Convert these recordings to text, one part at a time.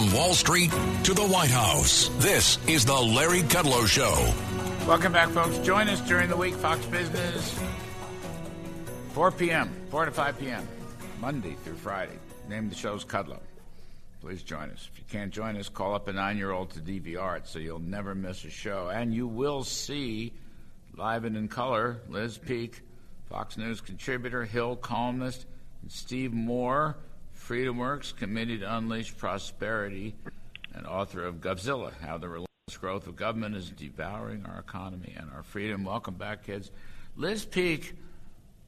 From Wall Street to the White House, this is the Larry Kudlow Show. Welcome back, folks. Join us during the week, Fox Business, 4 p.m., 4 to 5 p.m., Monday through Friday. Name the show's Kudlow. Please join us. If you can't join us, call up a nine year old to DVR it so you'll never miss a show. And you will see, live and in color, Liz Peek, Fox News contributor, Hill columnist, and Steve Moore, FreedomWorks, Committee to unleash prosperity, and author of Govzilla How the Relentless Growth of Government is Devouring Our Economy and Our Freedom. Welcome back, kids. Liz Peek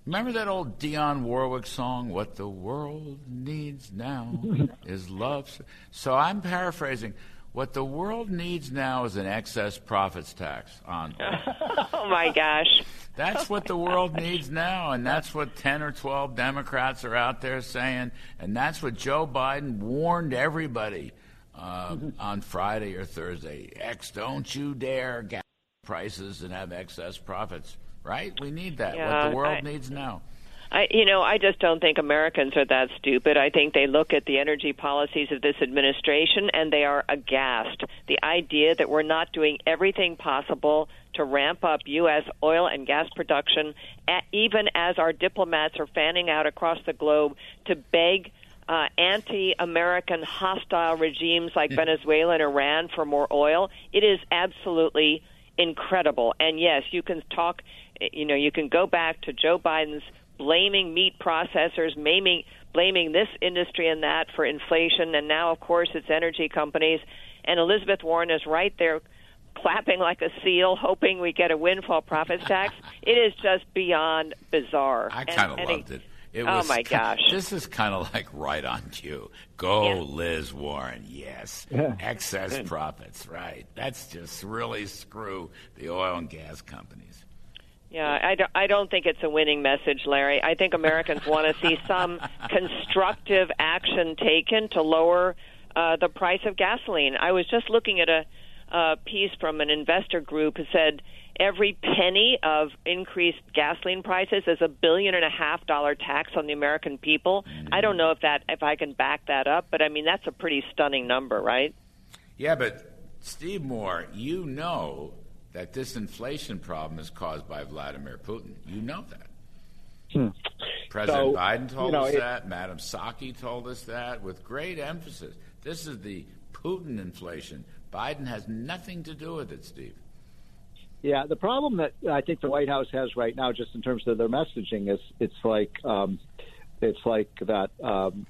Remember that old Dionne Warwick song, What the World Needs Now is Love? So I'm paraphrasing. What the world needs now is an excess profits tax on. oh my gosh. That's what the world needs now, and that's what 10 or 12 Democrats are out there saying, and that's what Joe Biden warned everybody uh, on Friday or Thursday. X, don't you dare gas prices and have excess profits right? We need that. Yeah, what the world I, needs now. I, you know, I just don't think Americans are that stupid. I think they look at the energy policies of this administration and they are aghast. The idea that we're not doing everything possible to ramp up U.S. oil and gas production, even as our diplomats are fanning out across the globe to beg uh, anti American hostile regimes like Venezuela and Iran for more oil, it is absolutely incredible. And yes, you can talk you know, you can go back to Joe Biden's blaming meat processors, blaming blaming this industry and that for inflation, and now, of course, it's energy companies. And Elizabeth Warren is right there clapping like a seal, hoping we get a windfall profits tax. It is just beyond bizarre. I kind of loved it. It oh my gosh! This is kind of like right on cue. Go, yeah. Liz Warren. Yes, yeah. excess profits. Right. That's just really screw the oil and gas companies. Yeah, I don't, I don't think it's a winning message, Larry. I think Americans want to see some constructive action taken to lower uh, the price of gasoline. I was just looking at a uh, piece from an investor group who said every penny of increased gasoline prices is a billion and a half dollar tax on the American people. Mm-hmm. I don't know if that if I can back that up, but I mean that's a pretty stunning number, right? Yeah, but Steve Moore, you know that this inflation problem is caused by Vladimir Putin. You know that. Hmm. President so, Biden told you know, us it, that. Madam Psaki told us that with great emphasis. This is the Putin inflation. Biden has nothing to do with it, Steve. Yeah, the problem that I think the White House has right now, just in terms of their messaging, is it's like um, it's like that. Um,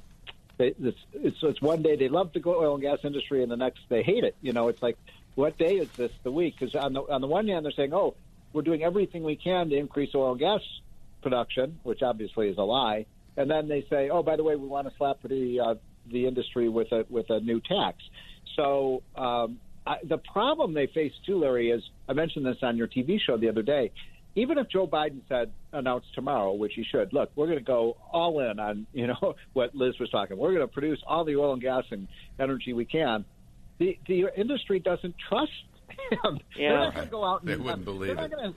they, it's, it's, it's one day they love the oil and gas industry, and the next they hate it. You know, it's like what day is this the week? Because on the on the one hand, they're saying, oh, we're doing everything we can to increase oil and gas production, which obviously is a lie. And then they say, oh, by the way, we want to slap the uh, the industry with a with a new tax. So um, I, the problem they face too, Larry, is I mentioned this on your TV show the other day. Even if Joe Biden said announced tomorrow, which he should, look, we're going to go all in on you know what Liz was talking. We're going to produce all the oil and gas and energy we can the the industry doesn't trust him. Yeah. They're not going to go out and they wouldn't believe they're it. Not gonna,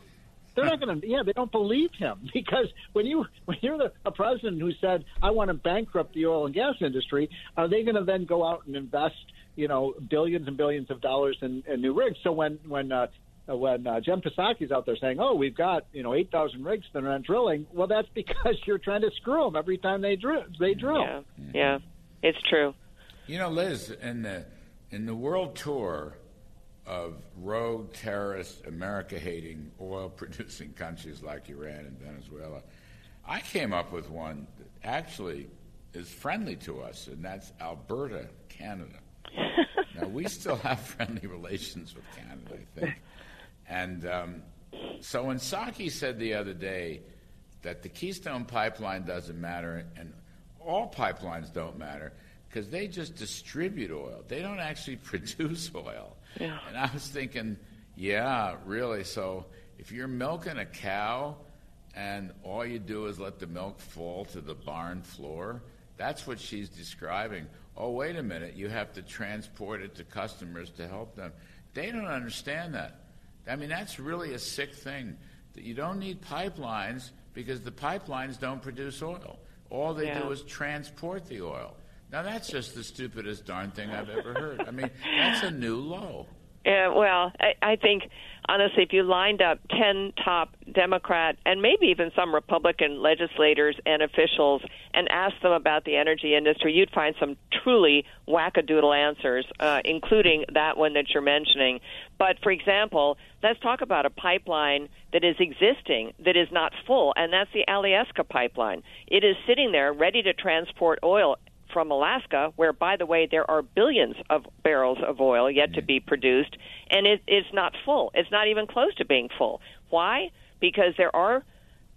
they're not going to. Yeah, they don't believe him because when you when you're the a president who said I want to bankrupt the oil and gas industry, are they going to then go out and invest you know billions and billions of dollars in, in new rigs? So when when uh, when uh, Jen Psaki's out there saying, "Oh, we've got you know eight thousand rigs that are not drilling," well, that's because you're trying to screw them every time they drill. They drill. Yeah, yeah, it's true. You know, Liz, and the in the world tour of rogue terrorist, America hating, oil producing countries like Iran and Venezuela, I came up with one that actually is friendly to us, and that's Alberta, Canada. now, we still have friendly relations with Canada, I think. And um, so when Psaki said the other day that the Keystone Pipeline doesn't matter and all pipelines don't matter, because they just distribute oil. They don't actually produce oil. Yeah. And I was thinking, yeah, really. So if you're milking a cow and all you do is let the milk fall to the barn floor, that's what she's describing. Oh, wait a minute, you have to transport it to customers to help them. They don't understand that. I mean, that's really a sick thing. That you don't need pipelines because the pipelines don't produce oil. All they Yeah. do is transport the oil. Now that's just the stupidest darn thing I've ever heard. I mean, that's a new low. Yeah, well, I, I think honestly, if you lined up ten top Democrat and maybe even some Republican legislators and officials and asked them about the energy industry, you'd find some truly wackadoodle answers, uh, including that one that you're mentioning. But for example, let's talk about a pipeline that is existing that is not full, and that's the Alyeska pipeline. It is sitting there ready to transport oil from Alaska, where, by the way, there are billions of barrels of oil yet to be produced, and it, it's not full. It's not even close to being full. Why? Because there are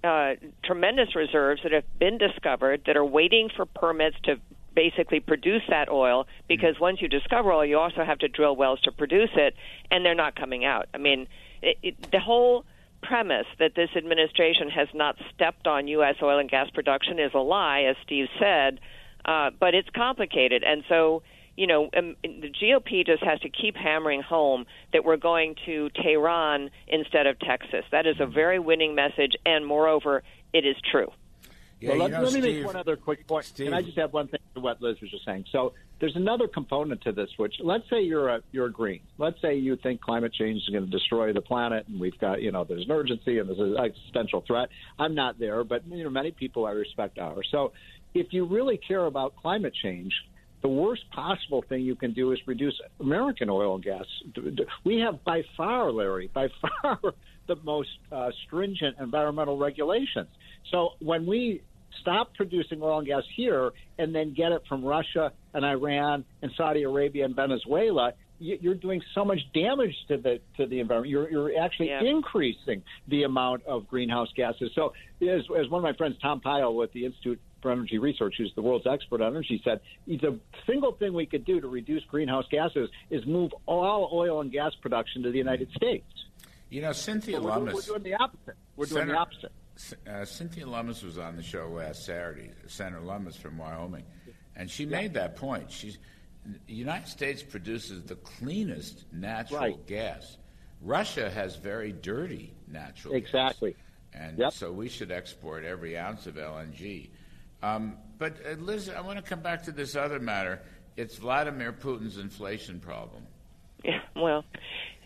uh, tremendous reserves that have been discovered that are waiting for permits to basically produce that oil because once you discover oil, you also have to drill wells to produce it, and they're not coming out. I mean, it, it, the whole premise that this administration has not stepped on U.S. oil and gas production is a lie, as Steve said, uh, but it's complicated. And so, you know, um, the GOP just has to keep hammering home that we're going to Tehran instead of Texas. That is a very winning message, and moreover, it is true. Yeah, well, let, know, let me Steve, make one other quick point. Steve. Can I just add one thing to what Liz was just saying? So there's another component to this, which let's say you're a you're a green. Let's say you think climate change is going to destroy the planet, and we've got you know there's an urgency and there's an existential threat. I'm not there, but you know many people I respect are. So if you really care about climate change, the worst possible thing you can do is reduce American oil and gas. We have by far, Larry, by far the most uh, stringent environmental regulations. So when we stop producing oil and gas here and then get it from Russia and Iran and Saudi Arabia and Venezuela, you- you're doing so much damage to the to the environment. You're you're actually Yeah. increasing the amount of greenhouse gases. So, as, as one of my friends, Tom Pyle with the Institute for Energy Research, who's the world's expert on energy, said, the single thing we could do to reduce greenhouse gases is move all oil and gas production to the United States. You know, Cynthia we're, doing- Lummis. we're doing the opposite. We're doing the opposite. uh, Cynthia Lummis was on the show last Saturday, Senator Lummis from Wyoming, and she made that point. She's the United States produces the cleanest natural Right. gas. Russia has very dirty natural Exactly. gas. Exactly. And Yep. so we should export every ounce of LNG. Um, but uh, Liz, I want to come back to this other matter. It's Vladimir Putin's inflation problem. Yeah, well,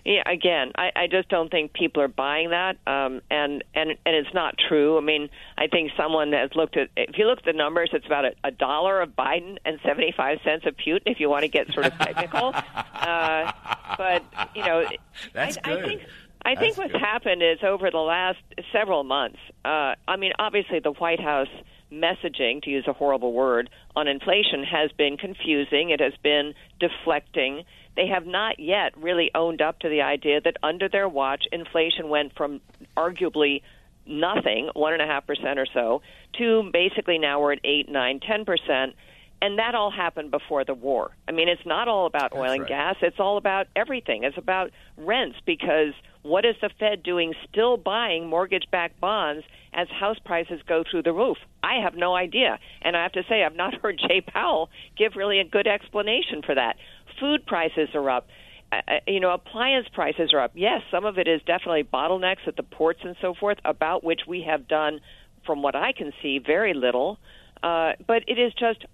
yeah. Again, I, I just don't think people are buying that, um, and and and it's not true. I mean, I think someone has looked at. If you look at the numbers, it's about a, a dollar of Biden and seventy five cents of Putin. If you want to get sort of technical, uh, but you know, That's I, I good. think. I think That's what's good. happened is over the last several months. Uh, I mean, obviously, the White House messaging, to use a horrible word, on inflation has been confusing. It has been deflecting. They have not yet really owned up to the idea that under their watch, inflation went from arguably nothing, one and a half percent or so, to basically now we're at eight, nine, ten percent. And that all happened before the war. I mean, it's not all about oil and right. gas. It's all about everything. It's about rents because what is the Fed doing still buying mortgage backed bonds as house prices go through the roof? I have no idea. And I have to say, I've not heard Jay Powell give really a good explanation for that. Food prices are up. Uh, uh, you know, appliance prices are up. Yes, some of it is definitely bottlenecks at the ports and so forth, about which we have done, from what I can see, very little. Uh, but it is just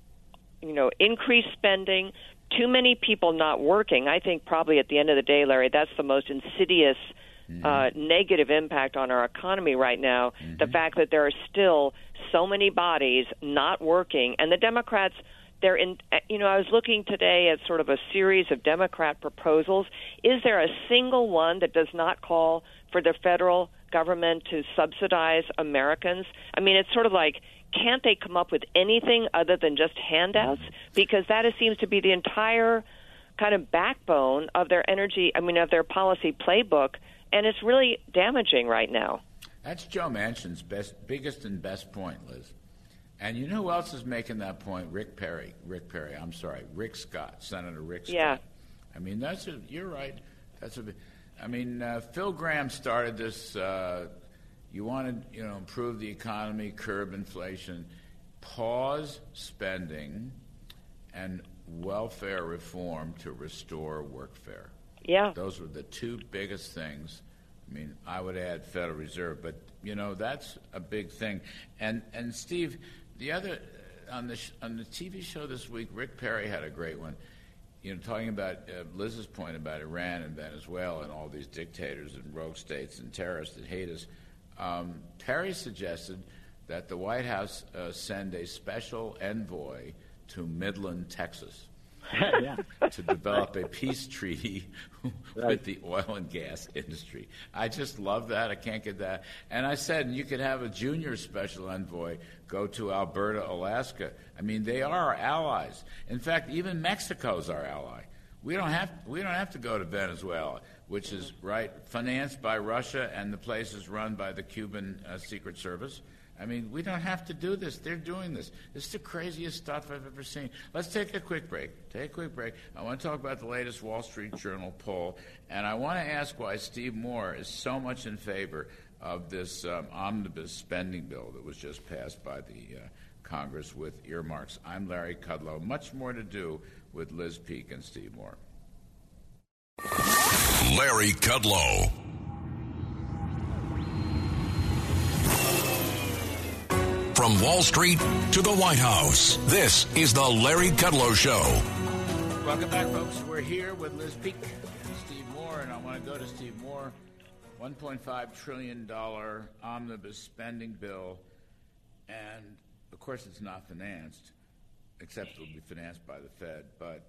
you know, increased spending, too many people not working. I think probably at the end of the day, Larry, that's the most insidious mm-hmm. uh, negative impact on our economy right now. The mm-hmm. fact that there are still so many bodies not working, and the Democrats. They're in, uh, you know, I was looking today at sort of a series of Democrat proposals. Is there a single one that does not call for the federal government to subsidize Americans? I mean, it's sort of like can't they come up with anything other than just handouts? Because that is, seems to be the entire kind of backbone of their energy, I mean, of their policy playbook, and it's really damaging right now. That's Joe Manchin's best, biggest and best point, Liz. And you know who else is making that point? Rick Perry. Rick Perry. I'm sorry, Rick Scott, Senator Rick Scott. Yeah. I mean, that's a. You're right. That's a. I mean, uh, Phil Gramm started this. Uh, you want to, you know, improve the economy, curb inflation, pause spending, and welfare reform to restore workfare. Yeah. Those were the two biggest things. I mean, I would add Federal Reserve, but you know that's a big thing. And and Steve, the other on the sh- on the TV show this week, Rick Perry had a great one. You know, talking about uh, Liz's point about Iran and Venezuela and all these dictators and rogue states and terrorists that hate us. Um, Perry suggested that the White House uh, send a special envoy to Midland, Texas yeah. to develop a peace treaty with the oil and gas industry. I just love that. I can't get that. And I said, you could have a junior special envoy go to Alberta, Alaska. I mean, they are our allies. In fact, even Mexico's our ally. We don't have we don't have to go to Venezuela, which is right financed by Russia, and the place is run by the Cuban uh, Secret Service. I mean, we don't have to do this. They're doing this. This is the craziest stuff I've ever seen. Let's take a quick break. Take a quick break. I want to talk about the latest Wall Street Journal poll, and I want to ask why Steve Moore is so much in favor of this um, omnibus spending bill that was just passed by the uh, Congress with earmarks. I'm Larry Kudlow. Much more to do with Liz Peek and Steve Moore. Larry Kudlow. From Wall Street to the White House, this is the Larry Kudlow Show. Welcome back, folks. We're here with Liz Peek and Steve Moore, and I want to go to Steve Moore. $1.5 trillion omnibus spending bill, and of course it's not financed, except it'll be financed by the Fed, but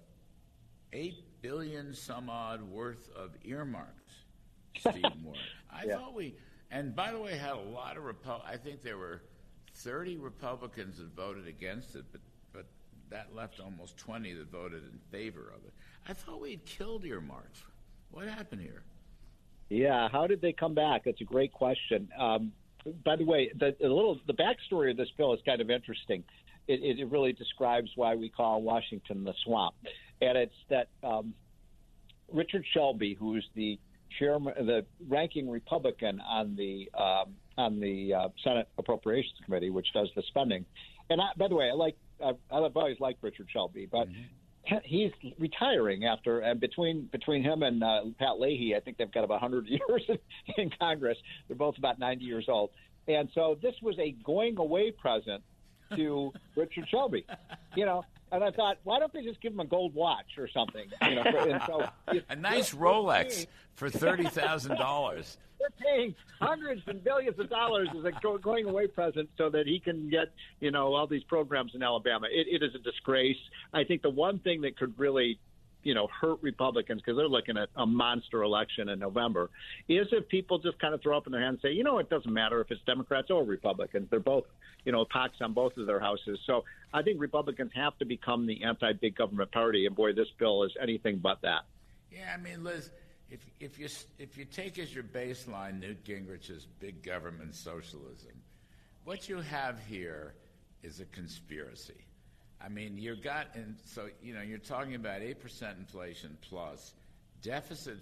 8 billion some odd worth of earmarks, Steve Moore. I Yeah. thought we, and by the way, had a lot of Repu- I think there were 30 Republicans that voted against it, but but that left almost 20 that voted in favor of it. I thought we had killed earmarks. What happened here? Yeah, how did they come back? That's a great question. Um, by the way, the, little the backstory of this bill is kind of interesting. It, it, really describes why we call Washington the swamp, and it's that um, Richard Shelby, who's the chairman, the ranking Republican on the um, on the uh, Senate Appropriations Committee, which does the spending. And I, by the way, I like I've, I've always liked Richard Shelby, but he's retiring after and between between him and uh, Pat Leahy, I think they've got about 100 years in, in Congress. They're both about 90 years old, and so this was a going away present to Richard Shelby, you know. And I thought, why don't they just give him a gold watch or something? You know, and so A nice Rolex paying- for thirty thousand dollars. They're paying hundreds and billions of dollars as a go- going away present so that he can get, you know, all these programs in Alabama. It, it is a disgrace. I think the one thing that could really, you know, hurt Republicans because they're looking at a monster election in November is if people just kind of throw up in their hands and say, you know, it doesn't matter if it's Democrats or Republicans. They're both, you know, pox on both of their houses. So I think Republicans have to become the anti-big government party, and boy, this bill is anything but that. Yeah, I mean, Liz, if if you if you take as your baseline Newt Gingrich's big government socialism, what you have here is a conspiracy. I mean, you got and so you know you're talking about eight percent inflation plus deficit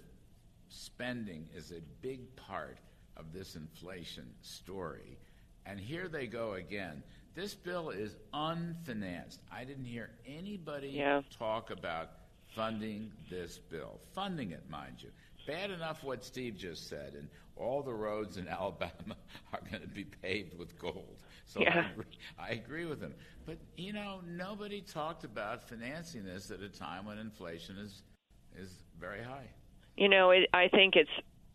spending is a big part of this inflation story. And here they go again. This bill is unfinanced. I didn't hear anybody Yeah. talk about funding this bill. Funding it, mind you. Bad enough what Steve just said, and all the roads in Alabama are going to be paved with gold. So I, Yeah. agree, I agree with him. But, you know, nobody talked about financing this at a time when inflation is, is very high. You know, it, I think it's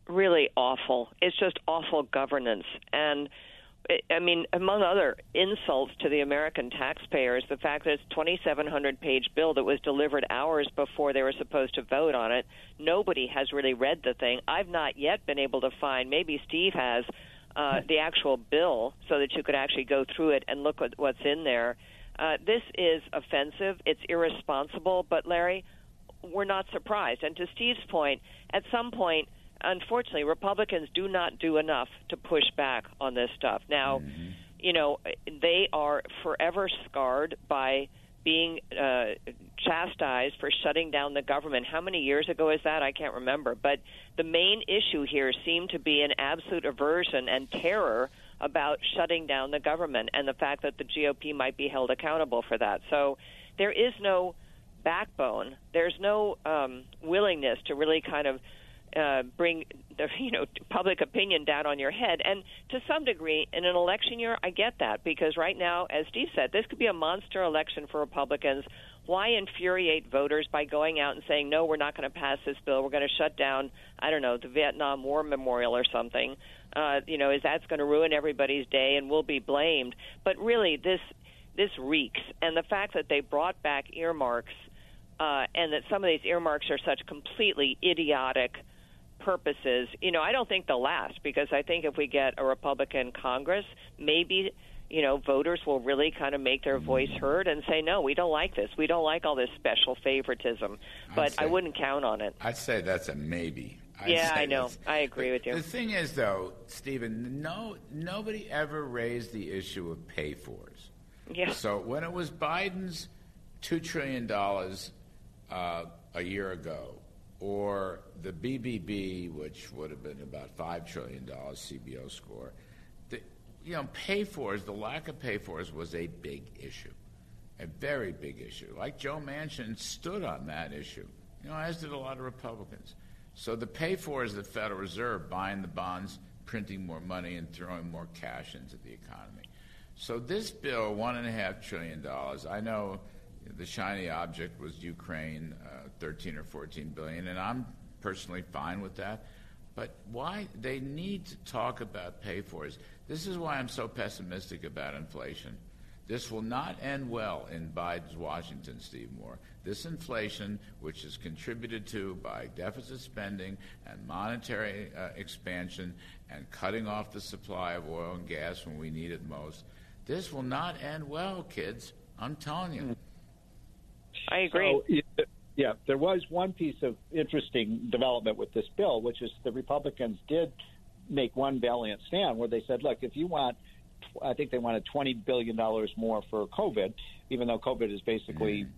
really awful. It's just awful governance. And I- I mean, among other insults to the American taxpayers, the fact that it's a 2,700 page bill that was delivered hours before they were supposed to vote on it. Nobody has really read the thing. I've not yet been able to find, maybe Steve has, uh, the actual bill so that you could actually go through it and look at what's in there. Uh, this is offensive. It's irresponsible. But, Larry, we're not surprised. And to Steve's point, at some point, unfortunately, Republicans do not do enough to push back on this stuff. Now, you know, they are forever scarred by being uh, chastised for shutting down the government. How many years ago is that? I can't remember. But the main issue here seemed to be an absolute aversion and terror about shutting down the government and the fact that the GOP might be held accountable for that. So there is no backbone. There's no um, willingness to really kind of uh, bring the you know public opinion down on your head. And to some degree, in an election year, I get that because right now, as Steve said, this could be a monster election for Republicans. Why infuriate voters by going out and saying no, we're not going to pass this bill. We're going to shut down, I don't know, the Vietnam War Memorial or something. Uh, you know, is that's going to ruin everybody's day and we'll be blamed. But really, this this reeks, and the fact that they brought back earmarks. Uh, and that some of these earmarks are such completely idiotic purposes, you know, I don't think they'll last because I think if we get a Republican Congress, maybe you know voters will really kind of make their voice heard and say no we don't like this. We don't like all this special favoritism. But say, i wouldn't count on it. I'd say that's a maybe. I'd yeah i know. i agree the, with you. The thing is though stephen no nobody ever raised the issue of pay fors. Yeah. So when it was biden's two trillion dollars uh, a year ago or the BBB, which would have been about $5 trillion CBO score, you know, pay fors, the lack of pay fors was a big issue, a very big issue. Like Joe Manchin stood on that issue, you know, as did a lot of Republicans. So the pay for is the Federal Reserve buying the bonds, printing more money, and throwing more cash into the economy. So this bill, one and a half trillion dollars. I know the shiny object was Ukraine, uh, 13 or 14 billion, and I'm personally fine with that. But why they need to talk about pay for fors? This is why I'm so pessimistic about inflation. This will not end well in Biden's Washington, Steve Moore. This inflation, which is contributed to by deficit spending and monetary uh, expansion and cutting off the supply of oil and gas when we need it most, this will not end well, kids. I'm telling you. I agree. So, yeah, there was one piece of interesting development with this bill, which is the Republicans did make one valiant stand where they said, look, if you want, I think they wanted $20 billion more for COVID, even though COVID is basically mm.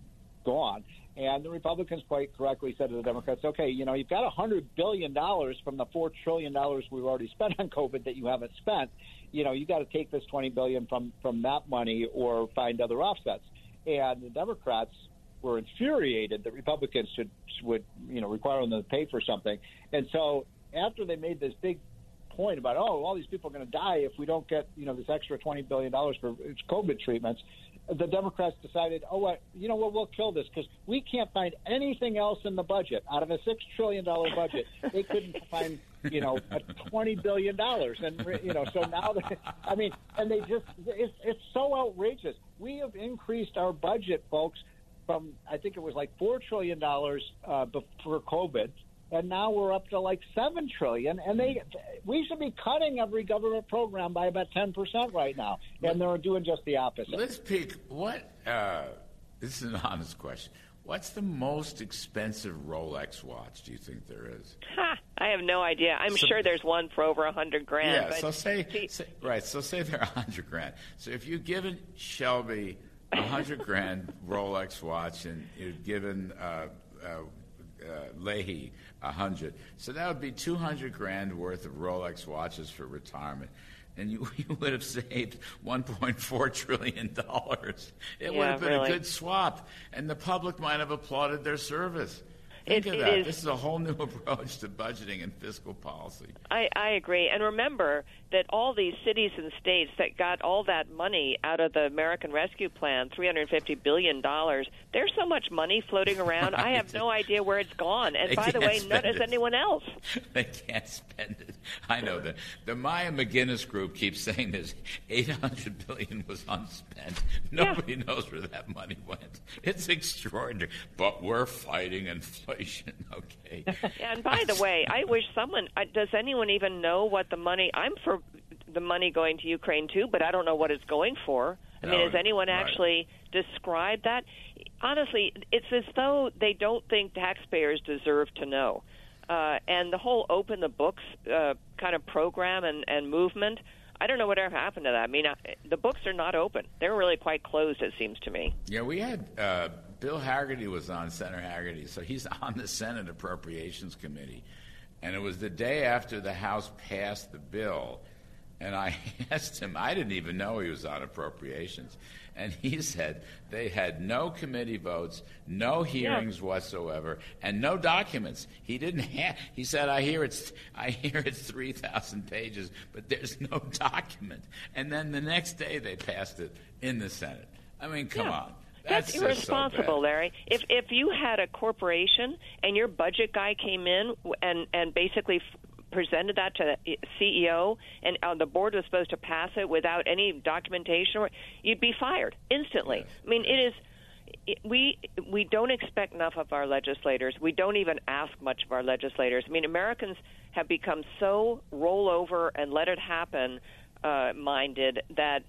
gone. And the Republicans quite correctly said to the Democrats, okay, you know, you've got $100 billion from the $4 trillion we've already spent on COVID that you haven't spent. You know, you got to take this 20 billion from, from that money or find other offsets. And the Democrats were infuriated that Republicans should would you know require them to pay for something. And so after they made this big point about oh all these people are going to die if we don't get you know this extra twenty billion dollars for COVID treatments, the Democrats decided oh what you know what we'll kill this because we can't find anything else in the budget. Out of a six trillion dollar budget they couldn't find you know a twenty billion dollars. And you know so now I mean and they just it's it's so outrageous. We have increased our budget folks from I think it was like four trillion dollars uh, before COVID, and now we're up to like seven trillion. And they we should be cutting every government program by about ten percent right now, and they're doing just the opposite. Let's pick what. Uh, this is an honest question. What's the most expensive Rolex watch do you think there is? Ha, I have no idea. I'm so, sure there's one for over a hundred grand. Yeah, so say, say, right. So say they're a hundred grand. So if you've given Shelby a hundred grand Rolex watch, and you'd given uh, uh, uh, Leahy a hundred. So that would be two hundred grand worth of Rolex watches for retirement. And you, you would have saved $1.4 trillion. It yeah, would have been really. a good swap, and the public might have applauded their service. Think it, of that. Is, this is a whole new approach to budgeting and fiscal policy. I, I agree. And remember that all these cities and states that got all that money out of the American Rescue Plan, $350 billion, there's so much money floating around. I have no idea where it's gone. And they by the way, none has anyone else. they can't spend it. I know that. The Maya MacGuineas group keeps saying this 800 billion was unspent. Nobody yeah. knows where that money went. It's extraordinary. But we're fighting inflation Okay. and by the way, I wish someone does anyone even know what the money? I'm for the money going to Ukraine too, but I don't know what it's going for. I mean, has anyone right. actually described that? Honestly, it's as though they don't think taxpayers deserve to know. Uh, and the whole open the books uh, kind of program and, and movement, I don't know whatever happened to that. I mean, I, the books are not open. They're really quite closed, it seems to me. Yeah, we had uh, Bill Hagerty was on Senator Hagerty, so he's on the Senate Appropriations Committee, and it was the day after the House passed the bill, and I asked him. I didn't even know he was on appropriations, and he said they had no committee votes, no hearings yeah. whatsoever, and no documents. He didn't have. He said, "I hear it's I hear it's three thousand pages, but there's no document." And then the next day they passed it in the Senate. I mean, come yeah. on. That's, That's irresponsible, so Larry. If if you had a corporation and your budget guy came in and and basically presented that to the CEO and uh, the board was supposed to pass it without any documentation, you'd be fired instantly. Yes. I mean, it is we we don't expect enough of our legislators. We don't even ask much of our legislators. I mean, Americans have become so roll over and let it happen uh, minded that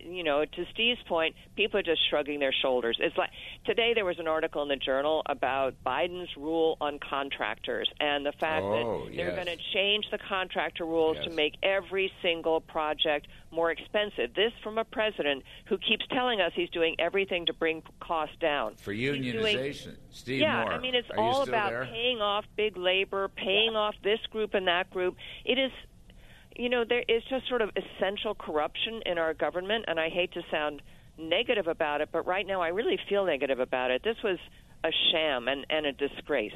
you know to Steve's point, people are just shrugging their shoulders. It's like today there was an article in the Journal about Biden's rule on contractors and the fact oh, that they're yes. going to change the contractor rules yes. to make every single project more expensive. This from a president who keeps telling us he's doing everything to bring costs down for unionization. Doing, Steve yeah, Moore, I mean it's all about there? paying off big labor, paying off this group and that group. It is you know, there is just sort of essential corruption in our government, and I hate to sound negative about it, but right now I really feel negative about it. This was a sham and, and a disgrace.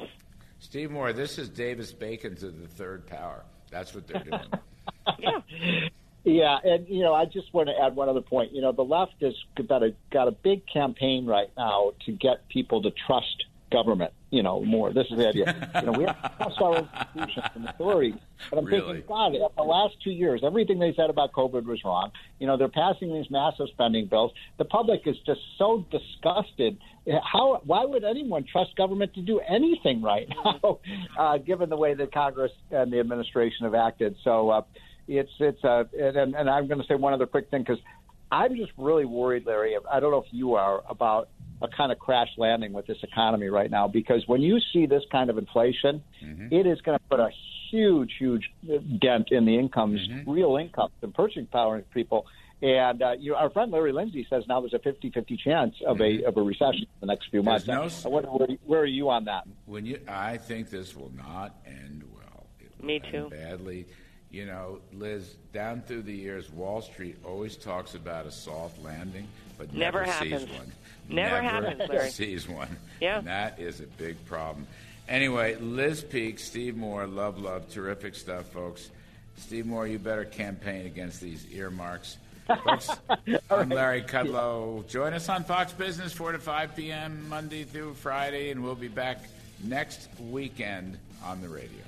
Steve Moore, this is Davis Bacon to the third power. That's what they're doing. yeah. Yeah, and you know, I just want to add one other point. You know, the left has got a got a big campaign right now to get people to trust government, you know, more. This is the idea. you know, we have to trust our institutions and authorities. But I'm Really? thinking, God, the last two years, everything they said about COVID was wrong. You know, they're passing these massive spending bills. The public is just so disgusted. How? Why would anyone trust government to do anything right now, uh, given the way that Congress and the administration have acted? So uh, it's it's uh, and, and I'm going to say one other quick thing because I'm just really worried, Larry. I don't know if you are about a kind of crash landing with this economy right now because when you see this kind of inflation, Mhm. it is going to put a huge, huge dent in the incomes, Mhm. real incomes, and purchasing power of people. And uh, you know, our friend Larry Lindsey says now there's a 50-50 chance of a of a recession in the next few months. Mm-hmm. No- I wonder where, where are you on that? When you, I think this will not end well. It will Me end too. Badly. You know, Liz, down through the years, Wall Street always talks about a soft landing, but Never never, sees one. Never happens, Larry. sees one. Yeah. And that is a big problem. Anyway, Liz Peek, Steve Moore, love, love, terrific stuff, folks. Steve Moore, you better campaign against these earmarks. Folks, I'm Larry Kudlow. Join us on Fox Business, 4 to 5 p.m., Monday through Friday, and we'll be back next weekend on the radio.